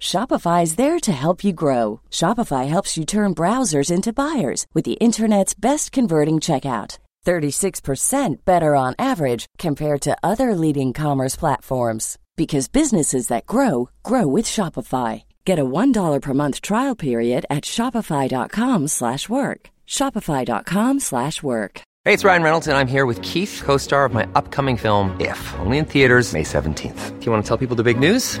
Shopify is there to help you grow. Shopify helps you turn browsers into buyers with the internet's best converting checkout. 36% better on average compared to other leading commerce platforms because businesses that grow grow with Shopify. Get a $1 per month trial period at shopify.com/work. shopify.com/work. Hey, it's Ryan Reynolds and I'm here with Keith, co-star of my upcoming film If, only in theaters May 17th. Do you want to tell people the big news?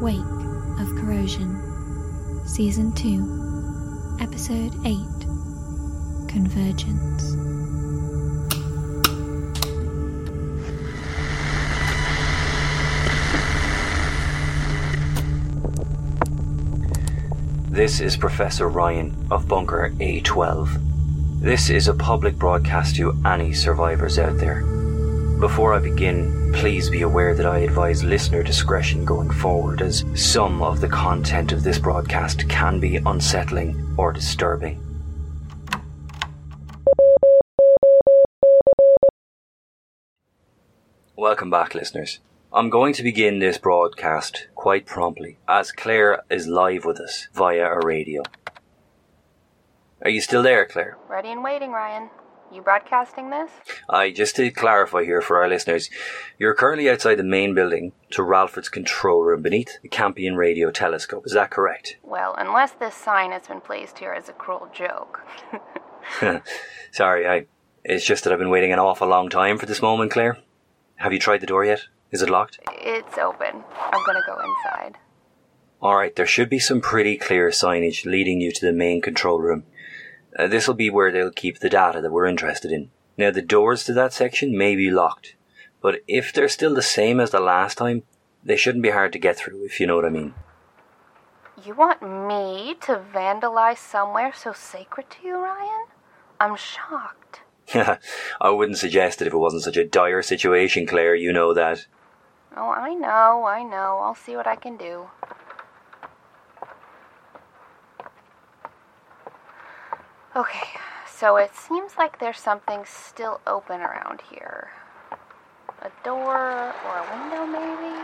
Wake of Corrosion, Season 2, Episode 8 Convergence. This is Professor Ryan of Bunker A12. This is a public broadcast to any survivors out there. Before I begin, please be aware that I advise listener discretion going forward, as some of the content of this broadcast can be unsettling or disturbing. Welcome back, listeners. I'm going to begin this broadcast quite promptly, as Claire is live with us via a radio. Are you still there, Claire? Ready and waiting, Ryan. You broadcasting this? I just to clarify here for our listeners, you're currently outside the main building to Ralford's control room beneath the Campion radio telescope. Is that correct? Well, unless this sign has been placed here as a cruel joke. Sorry, I. It's just that I've been waiting an awful long time for this moment, Claire. Have you tried the door yet? Is it locked? it's open. I'm gonna go inside. Alright, there should be some pretty clear signage leading you to the main control room. Uh, this will be where they'll keep the data that we're interested in. Now, the doors to that section may be locked, but if they're still the same as the last time, they shouldn't be hard to get through, if you know what I mean. You want me to vandalize somewhere so sacred to you, Ryan? I'm shocked. I wouldn't suggest it if it wasn't such a dire situation, Claire, you know that. Oh, I know, I know. I'll see what I can do. Okay, so it seems like there's something still open around here. A door or a window, maybe?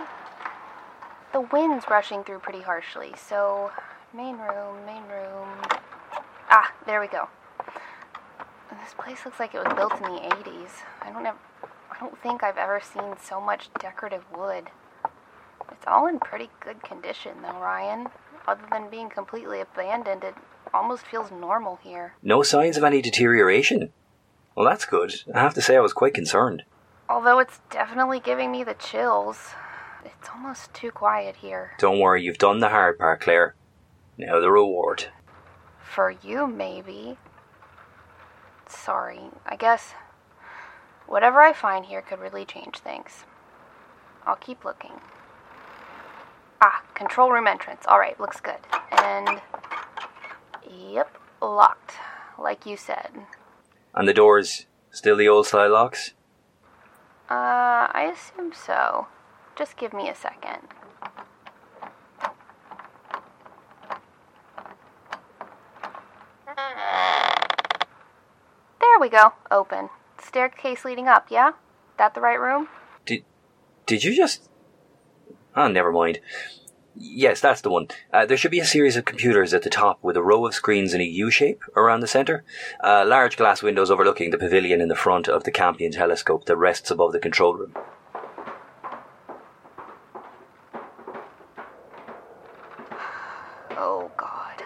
The wind's rushing through pretty harshly, so main room, main room. Ah, there we go. This place looks like it was built in the 80s. I don't have, I don't think I've ever seen so much decorative wood. It's all in pretty good condition, though, Ryan. Other than being completely abandoned, it almost feels normal here. No signs of any deterioration. Well, that's good. I have to say I was quite concerned. Although it's definitely giving me the chills. It's almost too quiet here. Don't worry, you've done the hard part, Claire. Now the reward. For you, maybe. Sorry, I guess whatever I find here could really change things. I'll keep looking. Ah, control room entrance. Alright, looks good. And. Yep, locked. Like you said. And the doors still the old style locks? Uh, I assume so. Just give me a second. There we go. Open. Staircase leading up, yeah? That the right room? Did did you just? Ah, never mind. Yes, that's the one. Uh, there should be a series of computers at the top with a row of screens in a U shape around the centre. Uh, large glass windows overlooking the pavilion in the front of the Campion telescope that rests above the control room. Oh, God.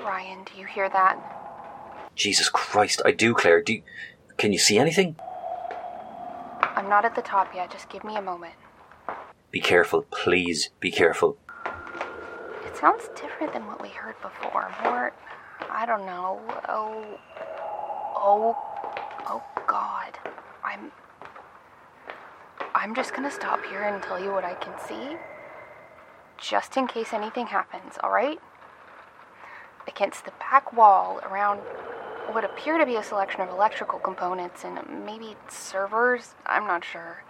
Ryan, do you hear that? Jesus Christ, I do, Claire. Do you, can you see anything? I'm not at the top yet. Just give me a moment. Be careful, please. Be careful. Sounds different than what we heard before. More, I don't know. Oh, oh, oh God. I'm. I'm just gonna stop here and tell you what I can see. Just in case anything happens, alright? Against the back wall, around what appear to be a selection of electrical components and maybe servers, I'm not sure.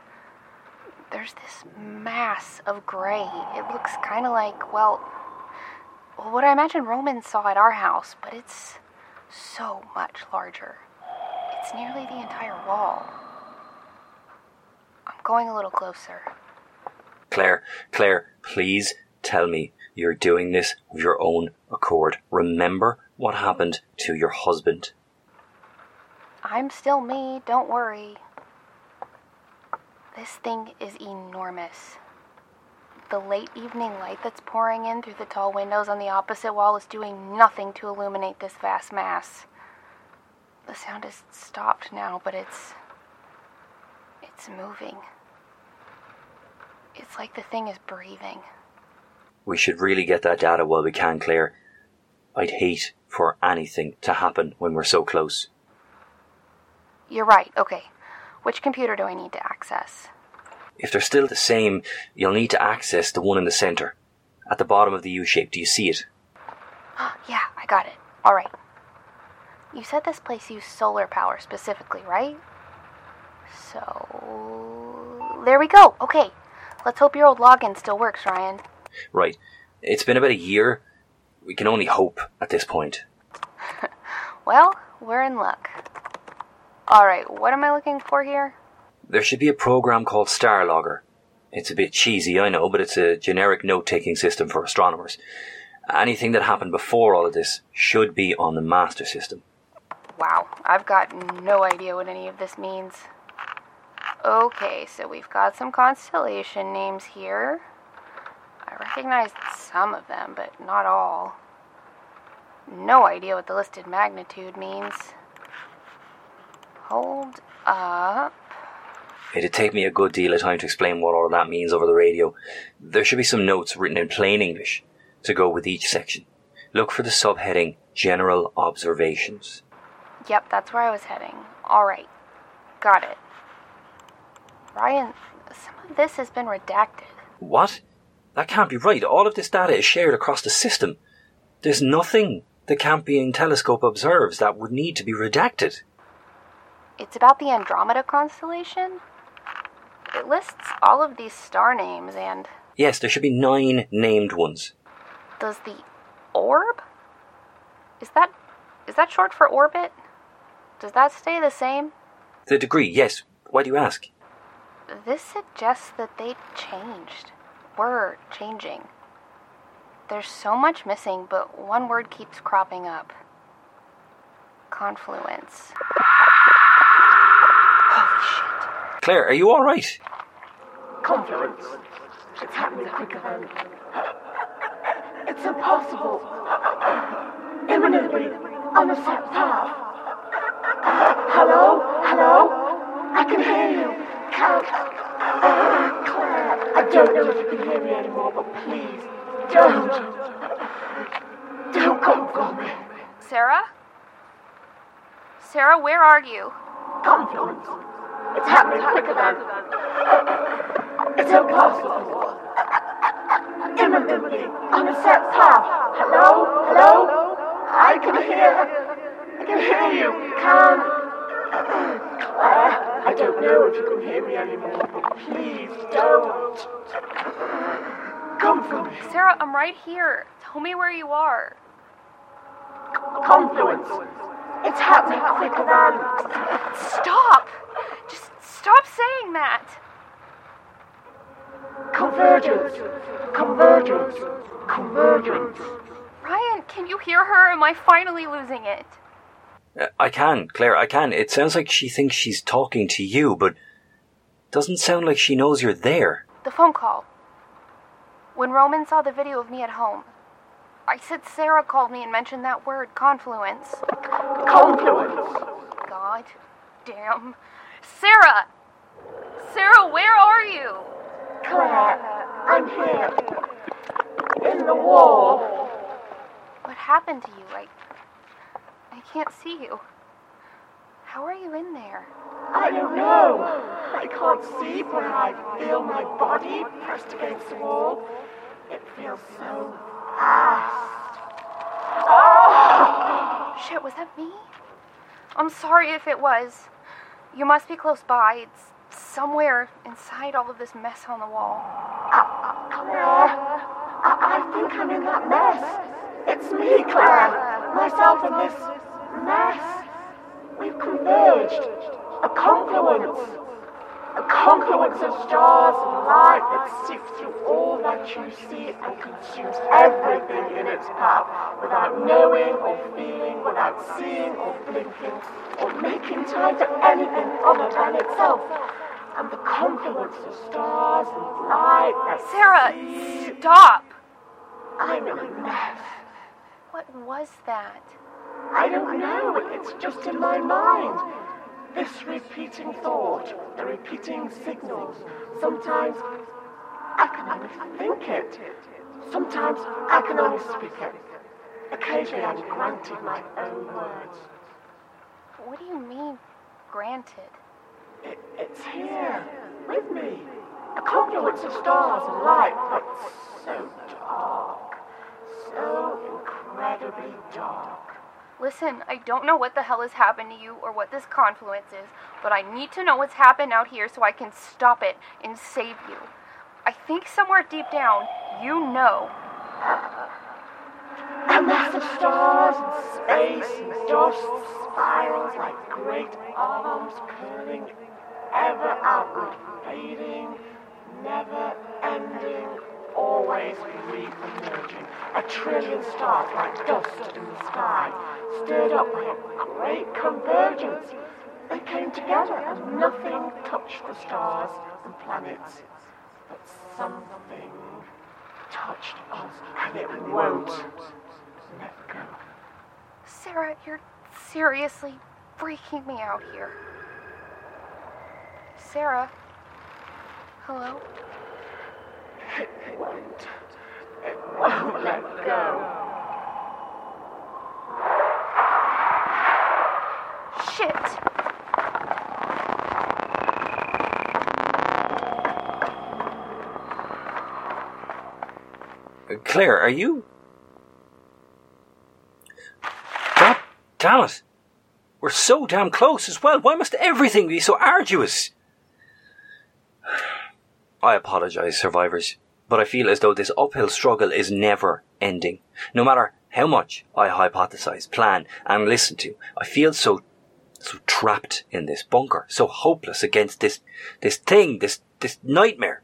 There's this mass of gray. It looks kind of like, well, what I imagine Romans saw at our house, but it's so much larger. It's nearly the entire wall. I'm going a little closer. Claire, Claire, please tell me you're doing this of your own accord. Remember what happened to your husband. I'm still me, don't worry. This thing is enormous. The late evening light that's pouring in through the tall windows on the opposite wall is doing nothing to illuminate this vast mass. The sound has stopped now, but it's. it's moving. It's like the thing is breathing. We should really get that data while we can, Claire. I'd hate for anything to happen when we're so close. You're right, okay. Which computer do I need to access? If they're still the same, you'll need to access the one in the centre. At the bottom of the U shape, do you see it? Oh, yeah, I got it. Alright. You said this place used solar power specifically, right? So. There we go! Okay. Let's hope your old login still works, Ryan. Right. It's been about a year. We can only hope at this point. well, we're in luck. Alright, what am I looking for here? There should be a program called Starlogger. It's a bit cheesy, I know, but it's a generic note taking system for astronomers. Anything that happened before all of this should be on the master system. Wow, I've got no idea what any of this means. Okay, so we've got some constellation names here. I recognize some of them, but not all. No idea what the listed magnitude means. Hold up. It'd take me a good deal of time to explain what all of that means over the radio. There should be some notes written in plain English to go with each section. look for the subheading General Observations. Yep, that's where I was heading. Alright. Got it. Ryan, some of this has been redacted. What? That can't be right. All of this data is shared across the system. There's nothing the Campion telescope observes that would need to be redacted. It's about the Andromeda constellation? It lists all of these star names and. Yes, there should be nine named ones. Does the orb? Is that. is that short for orbit? Does that stay the same? The degree, yes. Why do you ask? This suggests that they changed. Were changing. There's so much missing, but one word keeps cropping up confluence. Holy shit. Claire, are you alright? Confluence. It's happening quicker than. It's impossible. Imminently on the set path. Hello? Hello? I can hear you. Count. Claire, I don't know if you can hear me anymore, but please, don't. Don't go from me. Sarah? Sarah, where are you? Confluence. It's happening quicker than. It's impossible. Imminently on the set path. Hello? Hello? I can hear. I can hear you. Can. Claire, I don't know if you can hear me anymore, but please don't. Come for me. Sarah, I'm right here. Tell me where you are. Confluence. It's happening quicker than. Stop! Just stop saying that! Convergence. Convergence. Convergence. Ryan, can you hear her? Am I finally losing it? Uh, I can, Claire, I can. It sounds like she thinks she's talking to you, but doesn't sound like she knows you're there. The phone call. When Roman saw the video of me at home, I said Sarah called me and mentioned that word, confluence. Confluence. God damn. Sarah! Sarah, where are you? Claire, I'm here. In the wall. What happened to you? I. I can't see you. How are you in there? I don't know. I can't see, but I feel my body pressed against the wall. It feels so fast. Oh! Shit, was that me? I'm sorry if it was. You must be close by. It's somewhere inside all of this mess on the wall. Claire, I, I think I'm in that mess. It's me, Claire. Myself in this mess. We've converged. A confluence. A confluence of stars and light that sifts through all that you see and consumes everything in its path without knowing or feeling, without seeing or blinking or making time for anything other than itself. And the confluence of stars and light that Sarah, stop! I'm in a mess. What was that? I don't know. It's just in my mind. This repeating thought, the repeating signals. Sometimes I can only think it. Sometimes I can only speak it. Occasionally I'm granted my own words. What do you mean, granted? It, it's here, with me. A confluence of stars and light, but so dark. So incredibly dark. Listen, I don't know what the hell has happened to you or what this confluence is, but I need to know what's happened out here so I can stop it and save you. I think somewhere deep down, you know. A mass of stars and space and dust spirals like great arms curling ever outward, fading, never ending, always re-emerging. A trillion stars like dust in the sky, stirred up by a great convergence. They came together and nothing touched the stars and planets, but something touched us and it won't let go. Sarah, you're seriously freaking me out here. Sarah. Hello? Won't, won't let go. Shit! Uh, Claire, are you? God damn! We're so damn close as well. Why must everything be so arduous? I apologise, survivors, but I feel as though this uphill struggle is never ending. No matter how much I hypothesize, plan, and listen to, I feel so, so trapped in this bunker, so hopeless against this, this thing, this, this nightmare.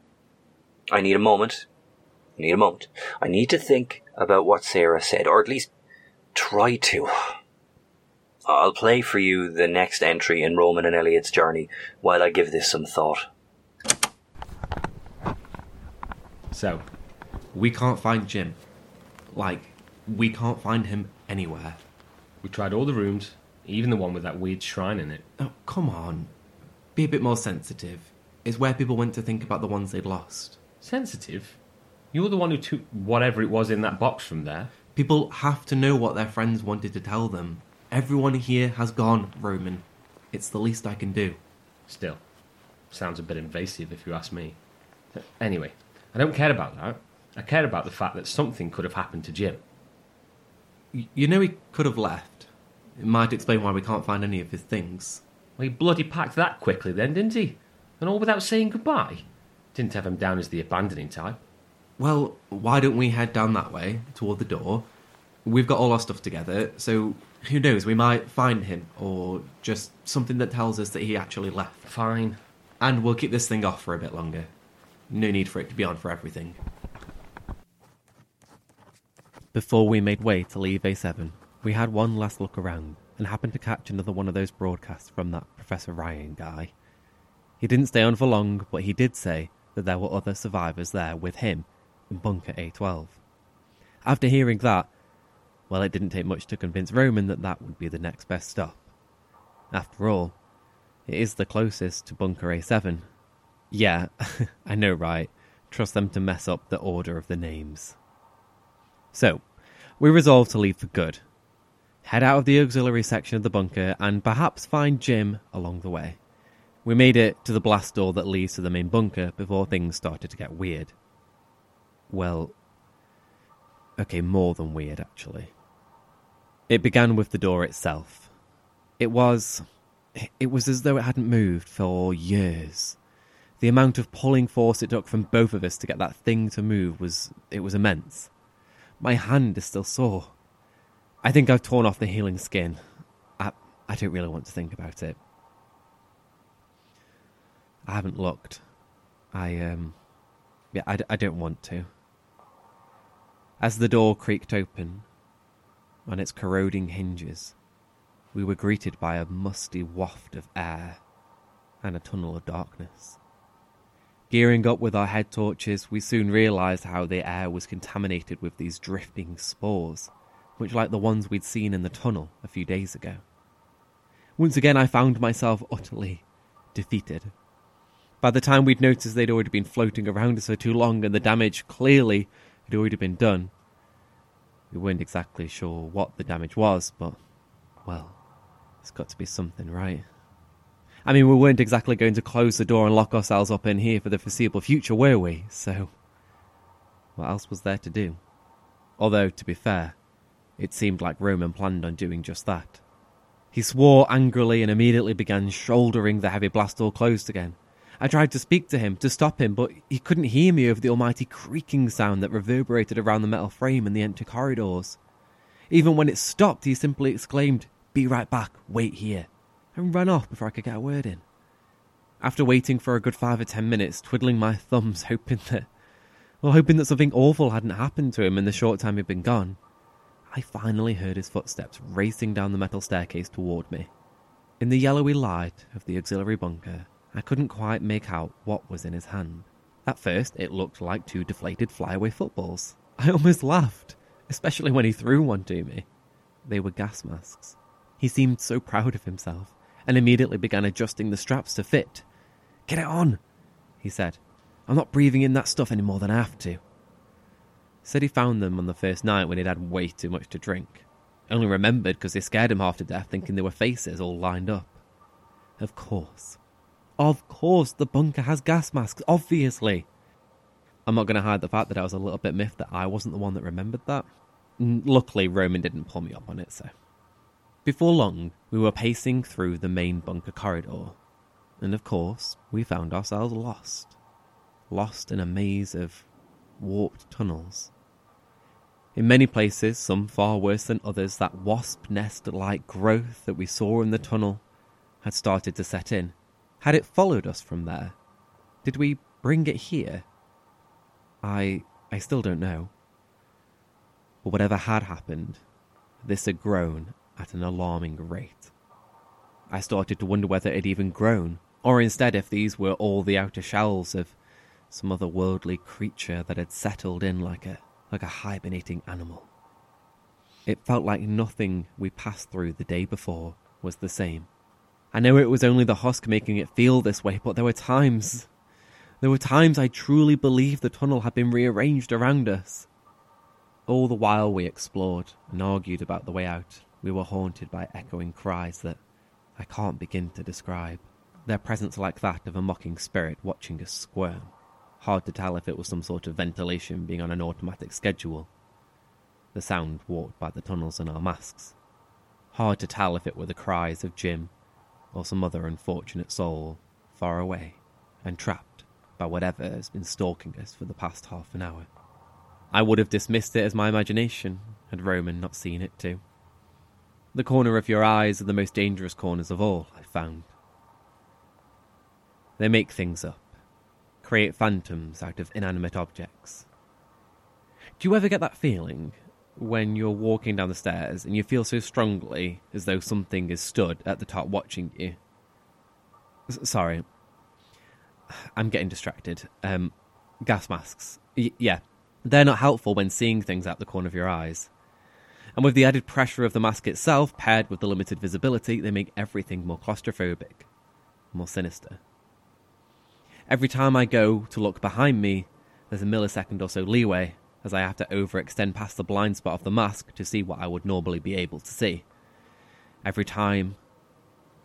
I need a moment. I need a moment. I need to think about what Sarah said, or at least try to. I'll play for you the next entry in Roman and Elliot's journey while I give this some thought. So, we can't find Jim. Like, we can't find him anywhere. We tried all the rooms, even the one with that weird shrine in it. Oh, come on. Be a bit more sensitive. It's where people went to think about the ones they'd lost. Sensitive? You're the one who took whatever it was in that box from there. People have to know what their friends wanted to tell them. Everyone here has gone, Roman. It's the least I can do. Still, sounds a bit invasive if you ask me. Anyway, I don't care about that. I care about the fact that something could have happened to Jim. You know he could have left. It might explain why we can't find any of his things. Well, he bloody packed that quickly then, didn't he? And all without saying goodbye. Didn't have him down as the abandoning type. Well, why don't we head down that way, toward the door? We've got all our stuff together, so who knows, we might find him, or just something that tells us that he actually left. Fine. And we'll keep this thing off for a bit longer. No need for it to be on for everything. Before we made way to leave A7, we had one last look around and happened to catch another one of those broadcasts from that Professor Ryan guy. He didn't stay on for long, but he did say that there were other survivors there with him in Bunker A12. After hearing that, well, it didn't take much to convince Roman that that would be the next best stop. After all, it is the closest to Bunker A7. Yeah, I know, right? Trust them to mess up the order of the names. So, we resolved to leave for good. Head out of the auxiliary section of the bunker and perhaps find Jim along the way. We made it to the blast door that leads to the main bunker before things started to get weird. Well, okay, more than weird, actually. It began with the door itself. It was. It was as though it hadn't moved for years. The amount of pulling force it took from both of us to get that thing to move was. it was immense. My hand is still sore. I think I've torn off the healing skin. I, I don't really want to think about it. I haven't looked. I, um. Yeah, I, I don't want to. As the door creaked open, on its corroding hinges, we were greeted by a musty waft of air and a tunnel of darkness. Gearing up with our head torches, we soon realised how the air was contaminated with these drifting spores, much like the ones we'd seen in the tunnel a few days ago. Once again, I found myself utterly defeated. By the time we'd noticed they'd already been floating around us for too long and the damage clearly had already been done, we weren't exactly sure what the damage was, but, well, it's got to be something, right? I mean, we weren't exactly going to close the door and lock ourselves up in here for the foreseeable future, were we? So, what else was there to do? Although, to be fair, it seemed like Roman planned on doing just that. He swore angrily and immediately began shouldering the heavy blast door closed again. I tried to speak to him, to stop him, but he couldn't hear me over the almighty creaking sound that reverberated around the metal frame and the empty corridors. Even when it stopped, he simply exclaimed, Be right back, wait here, and ran off before I could get a word in. After waiting for a good five or ten minutes, twiddling my thumbs, hoping that, well, hoping that something awful hadn't happened to him in the short time he'd been gone, I finally heard his footsteps racing down the metal staircase toward me. In the yellowy light of the auxiliary bunker, I couldn't quite make out what was in his hand. At first, it looked like two deflated flyaway footballs. I almost laughed, especially when he threw one to me. They were gas masks. He seemed so proud of himself, and immediately began adjusting the straps to fit. Get it on, he said. I'm not breathing in that stuff any more than I have to. Said he found them on the first night when he'd had way too much to drink. only remembered because they scared him half to death, thinking they were faces all lined up. Of course. Of course, the bunker has gas masks, obviously. I'm not going to hide the fact that I was a little bit miffed that I wasn't the one that remembered that. Luckily, Roman didn't pull me up on it, so. Before long, we were pacing through the main bunker corridor, and of course, we found ourselves lost. Lost in a maze of warped tunnels. In many places, some far worse than others, that wasp nest like growth that we saw in the tunnel had started to set in. Had it followed us from there? Did we bring it here? I I still don't know. But whatever had happened, this had grown at an alarming rate. I started to wonder whether it had even grown, or instead if these were all the outer shells of some otherworldly creature that had settled in like a like a hibernating animal. It felt like nothing we passed through the day before was the same. I know it was only the husk making it feel this way, but there were times there were times I truly believed the tunnel had been rearranged around us. All the while we explored and argued about the way out, we were haunted by echoing cries that I can't begin to describe. Their presence like that of a mocking spirit watching us squirm. Hard to tell if it was some sort of ventilation being on an automatic schedule. The sound walked by the tunnels in our masks. Hard to tell if it were the cries of Jim or some other unfortunate soul far away and trapped by whatever has been stalking us for the past half an hour. I would have dismissed it as my imagination had Roman not seen it too. The corner of your eyes are the most dangerous corners of all, I've found. They make things up, create phantoms out of inanimate objects. Do you ever get that feeling when you're walking down the stairs and you feel so strongly as though something is stood at the top watching you? S- sorry, I'm getting distracted. Um, gas masks. Y- yeah, they're not helpful when seeing things out the corner of your eyes. And with the added pressure of the mask itself, paired with the limited visibility, they make everything more claustrophobic, more sinister. Every time I go to look behind me, there's a millisecond or so leeway, as I have to overextend past the blind spot of the mask to see what I would normally be able to see. Every time,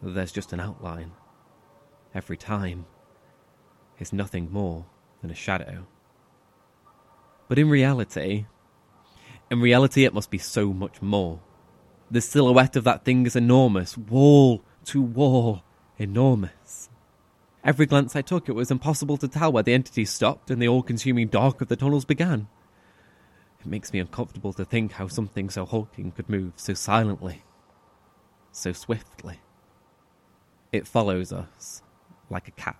there's just an outline. Every time, is nothing more than a shadow. But in reality, in reality, it must be so much more. The silhouette of that thing is enormous, wall to wall, enormous. Every glance I took, it was impossible to tell where the entity stopped and the all consuming dark of the tunnels began. It makes me uncomfortable to think how something so hulking could move so silently, so swiftly. It follows us like a cat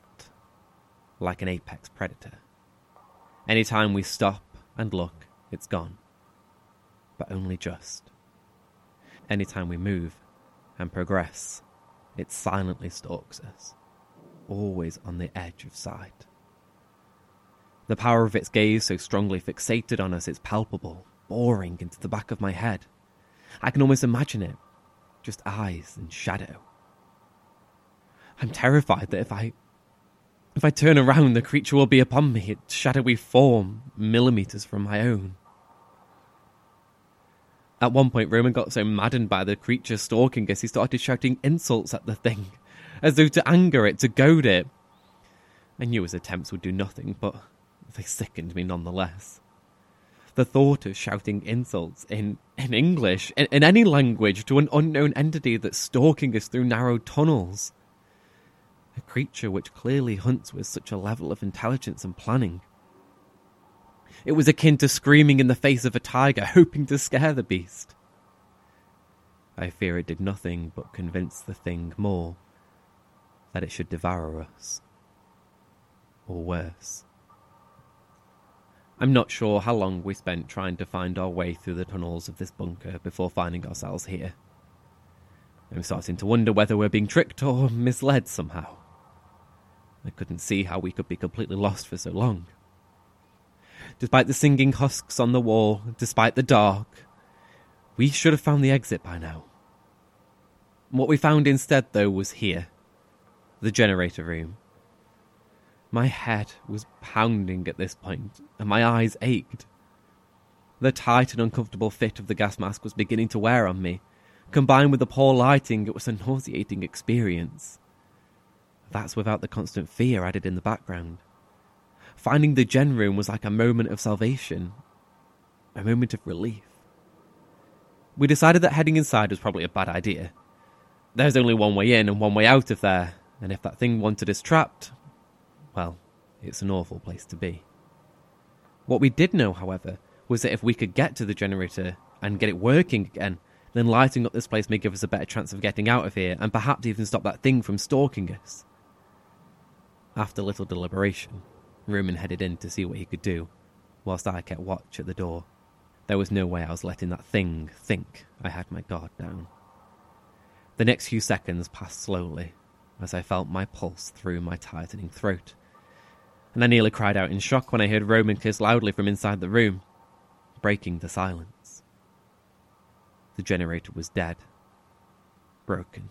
like an apex predator. Any time we stop and look, it's gone. But only just. Anytime we move and progress, it silently stalks us, always on the edge of sight. The power of its gaze, so strongly fixated on us, is palpable, boring into the back of my head. I can almost imagine it, just eyes and shadow. I'm terrified that if I if I turn around, the creature will be upon me, its shadowy form, millimetres from my own. At one point, Roman got so maddened by the creature stalking us, he started shouting insults at the thing, as though to anger it, to goad it. I knew his attempts would do nothing, but they sickened me nonetheless. The thought of shouting insults in, in English, in, in any language, to an unknown entity that's stalking us through narrow tunnels a creature which clearly hunts with such a level of intelligence and planning. It was akin to screaming in the face of a tiger, hoping to scare the beast. I fear it did nothing but convince the thing more that it should devour us. Or worse. I'm not sure how long we spent trying to find our way through the tunnels of this bunker before finding ourselves here. I'm starting to wonder whether we're being tricked or misled somehow. I couldn't see how we could be completely lost for so long. Despite the singing husks on the wall, despite the dark, we should have found the exit by now. What we found instead, though, was here the generator room. My head was pounding at this point, and my eyes ached. The tight and uncomfortable fit of the gas mask was beginning to wear on me. Combined with the poor lighting, it was a nauseating experience. That's without the constant fear added in the background. Finding the gen room was like a moment of salvation, a moment of relief. We decided that heading inside was probably a bad idea. There's only one way in and one way out of there, and if that thing wanted us trapped, well, it's an awful place to be. What we did know, however, was that if we could get to the generator and get it working again, then lighting up this place may give us a better chance of getting out of here and perhaps even stop that thing from stalking us. After little deliberation, Roman headed in to see what he could do, whilst I kept watch at the door. There was no way I was letting that thing think I had my guard down. The next few seconds passed slowly as I felt my pulse through my tightening throat. And I nearly cried out in shock when I heard Roman kiss loudly from inside the room, breaking the silence. The generator was dead. Broken.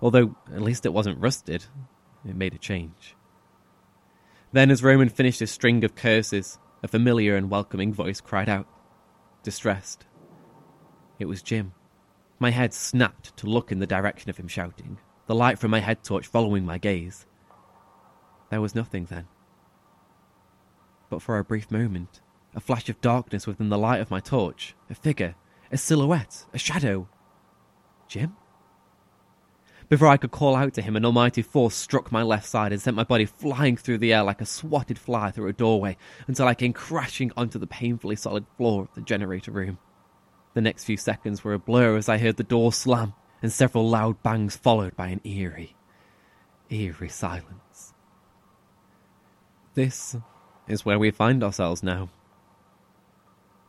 Although, at least it wasn't rusted, it made a change. Then, as Roman finished his string of curses, a familiar and welcoming voice cried out, distressed. It was Jim. My head snapped to look in the direction of him shouting, the light from my head torch following my gaze. There was nothing then. But for a brief moment, a flash of darkness within the light of my torch, a figure, a silhouette, a shadow. Jim? Before I could call out to him, an almighty force struck my left side and sent my body flying through the air like a swatted fly through a doorway until I came crashing onto the painfully solid floor of the generator room. The next few seconds were a blur as I heard the door slam and several loud bangs followed by an eerie, eerie silence. This is where we find ourselves now.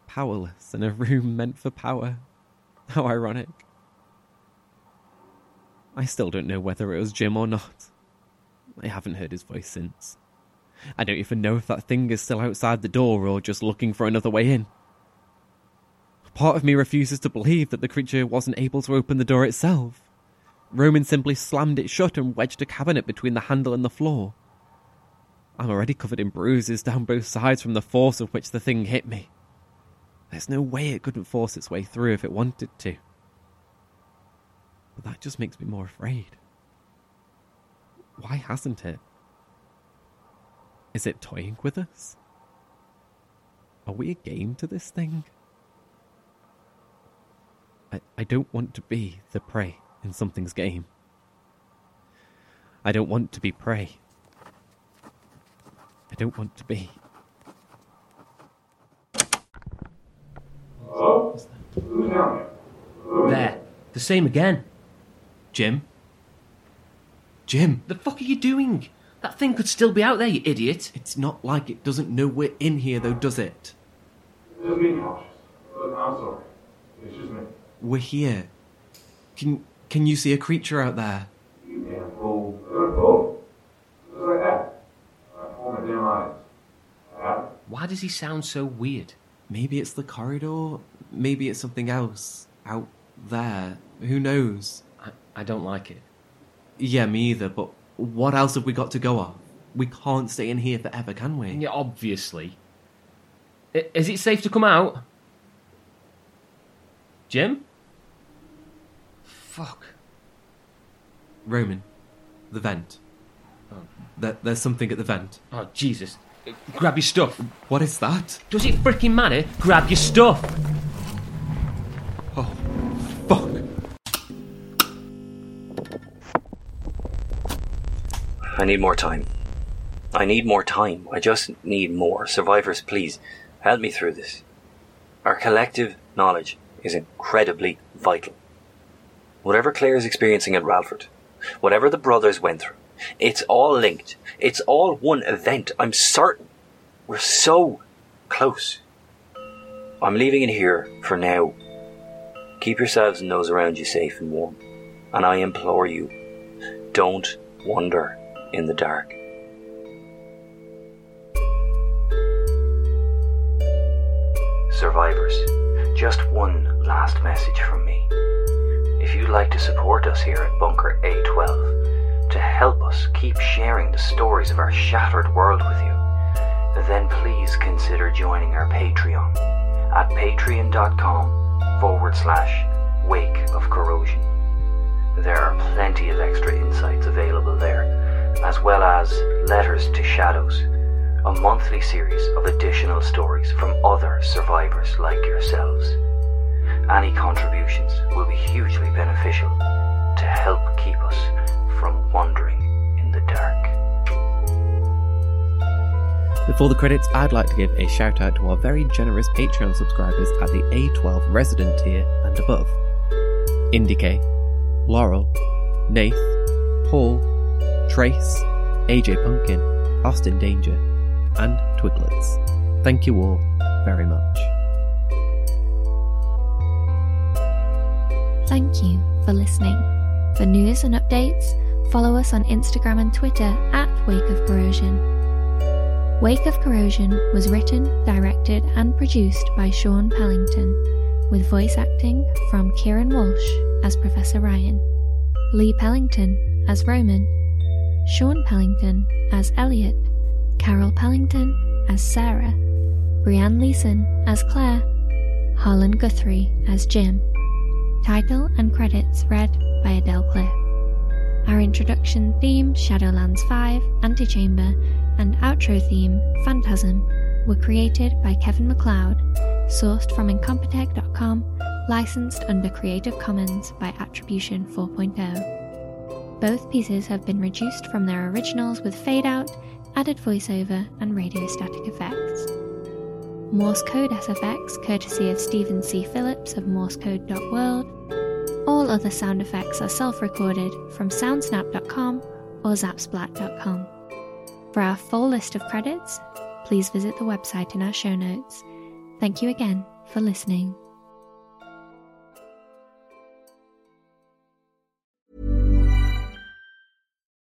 Powerless in a room meant for power. How ironic. I still don't know whether it was Jim or not. I haven't heard his voice since. I don't even know if that thing is still outside the door or just looking for another way in. Part of me refuses to believe that the creature wasn't able to open the door itself. Roman simply slammed it shut and wedged a cabinet between the handle and the floor. I'm already covered in bruises down both sides from the force of which the thing hit me. There's no way it couldn't force its way through if it wanted to. But that just makes me more afraid. Why hasn't it? Is it toying with us? Are we a game to this thing? I, I don't want to be the prey in something's game. I don't want to be prey. I don't want to be. Hello? Who's down there? There. The same again. Jim? Jim? The fuck are you doing? That thing could still be out there, you idiot. It's not like it doesn't know we're in here, though, does it? Just being cautious. Look, I'm sorry. It's just me. We're here. Can can you see a creature out there? You damn fool. You're a fool. Just like that. I told my damn eyes. I. Why does he sound so weird? Maybe it's the corridor. Maybe it's something else out there. Who knows? I, I don't like it. Yeah, me either. But what else have we got to go on? We can't stay in here forever, can we? Yeah, obviously. I- is it safe to come out? Jim? Fuck. Roman, the vent. Oh. There, there's something at the vent. Oh, Jesus. Grab your stuff. What is that? Does it freaking matter? Grab your stuff. I need more time. I need more time. I just need more. Survivors, please, help me through this. Our collective knowledge is incredibly vital. Whatever Claire is experiencing at Ralford, whatever the brothers went through, it's all linked. It's all one event. I'm certain. We're so close. I'm leaving it here for now. Keep yourselves and those around you safe and warm. And I implore you, don't wander in the dark. Survivors, just one last message from me. If you'd like to support us here at Bunker A12, to help us keep sharing the stories of our shattered world with you, then please consider joining our Patreon at patreon.com forward slash wake of corrosion. There are plenty of extra insights available there, as well as Letters to Shadows, a monthly series of additional stories from other survivors like yourselves. Any contributions will be hugely beneficial to help keep us from wandering in the dark. Before the credits, I'd like to give a shout out to our very generous Patreon subscribers at the A12 resident tier and above Indicate, Laurel, Nath, Paul, Trace, AJ Pumpkin, Austin Danger, and Twiglets. Thank you all very much. Thank you for listening. For news and updates, follow us on Instagram and Twitter at Wake of Corrosion. Wake of Corrosion was written, directed, and produced by Sean Pellington, with voice acting from Kieran Walsh as Professor Ryan, Lee Pellington as Roman, Sean Pellington as Elliot, Carol Pellington as Sarah, Brianne Leeson as Claire, Harlan Guthrie as Jim. Title and credits read by Adele Cliff. Our introduction theme, Shadowlands 5, Antechamber, and outro theme, Phantasm, were created by Kevin MacLeod, sourced from Incompetech.com, licensed under Creative Commons by Attribution 4.0. Both pieces have been reduced from their originals with fade out, added voiceover, and radio static effects. Morse Code SFX, courtesy of Stephen C. Phillips of morsecode.world. All other sound effects are self recorded from soundsnap.com or zapsplat.com. For our full list of credits, please visit the website in our show notes. Thank you again for listening.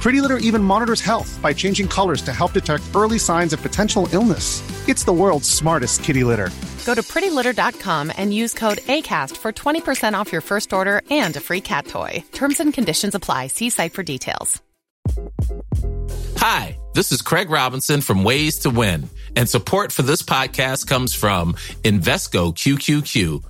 Pretty Litter even monitors health by changing colors to help detect early signs of potential illness. It's the world's smartest kitty litter. Go to prettylitter.com and use code ACAST for 20% off your first order and a free cat toy. Terms and conditions apply. See site for details. Hi, this is Craig Robinson from Ways to Win, and support for this podcast comes from Invesco QQQ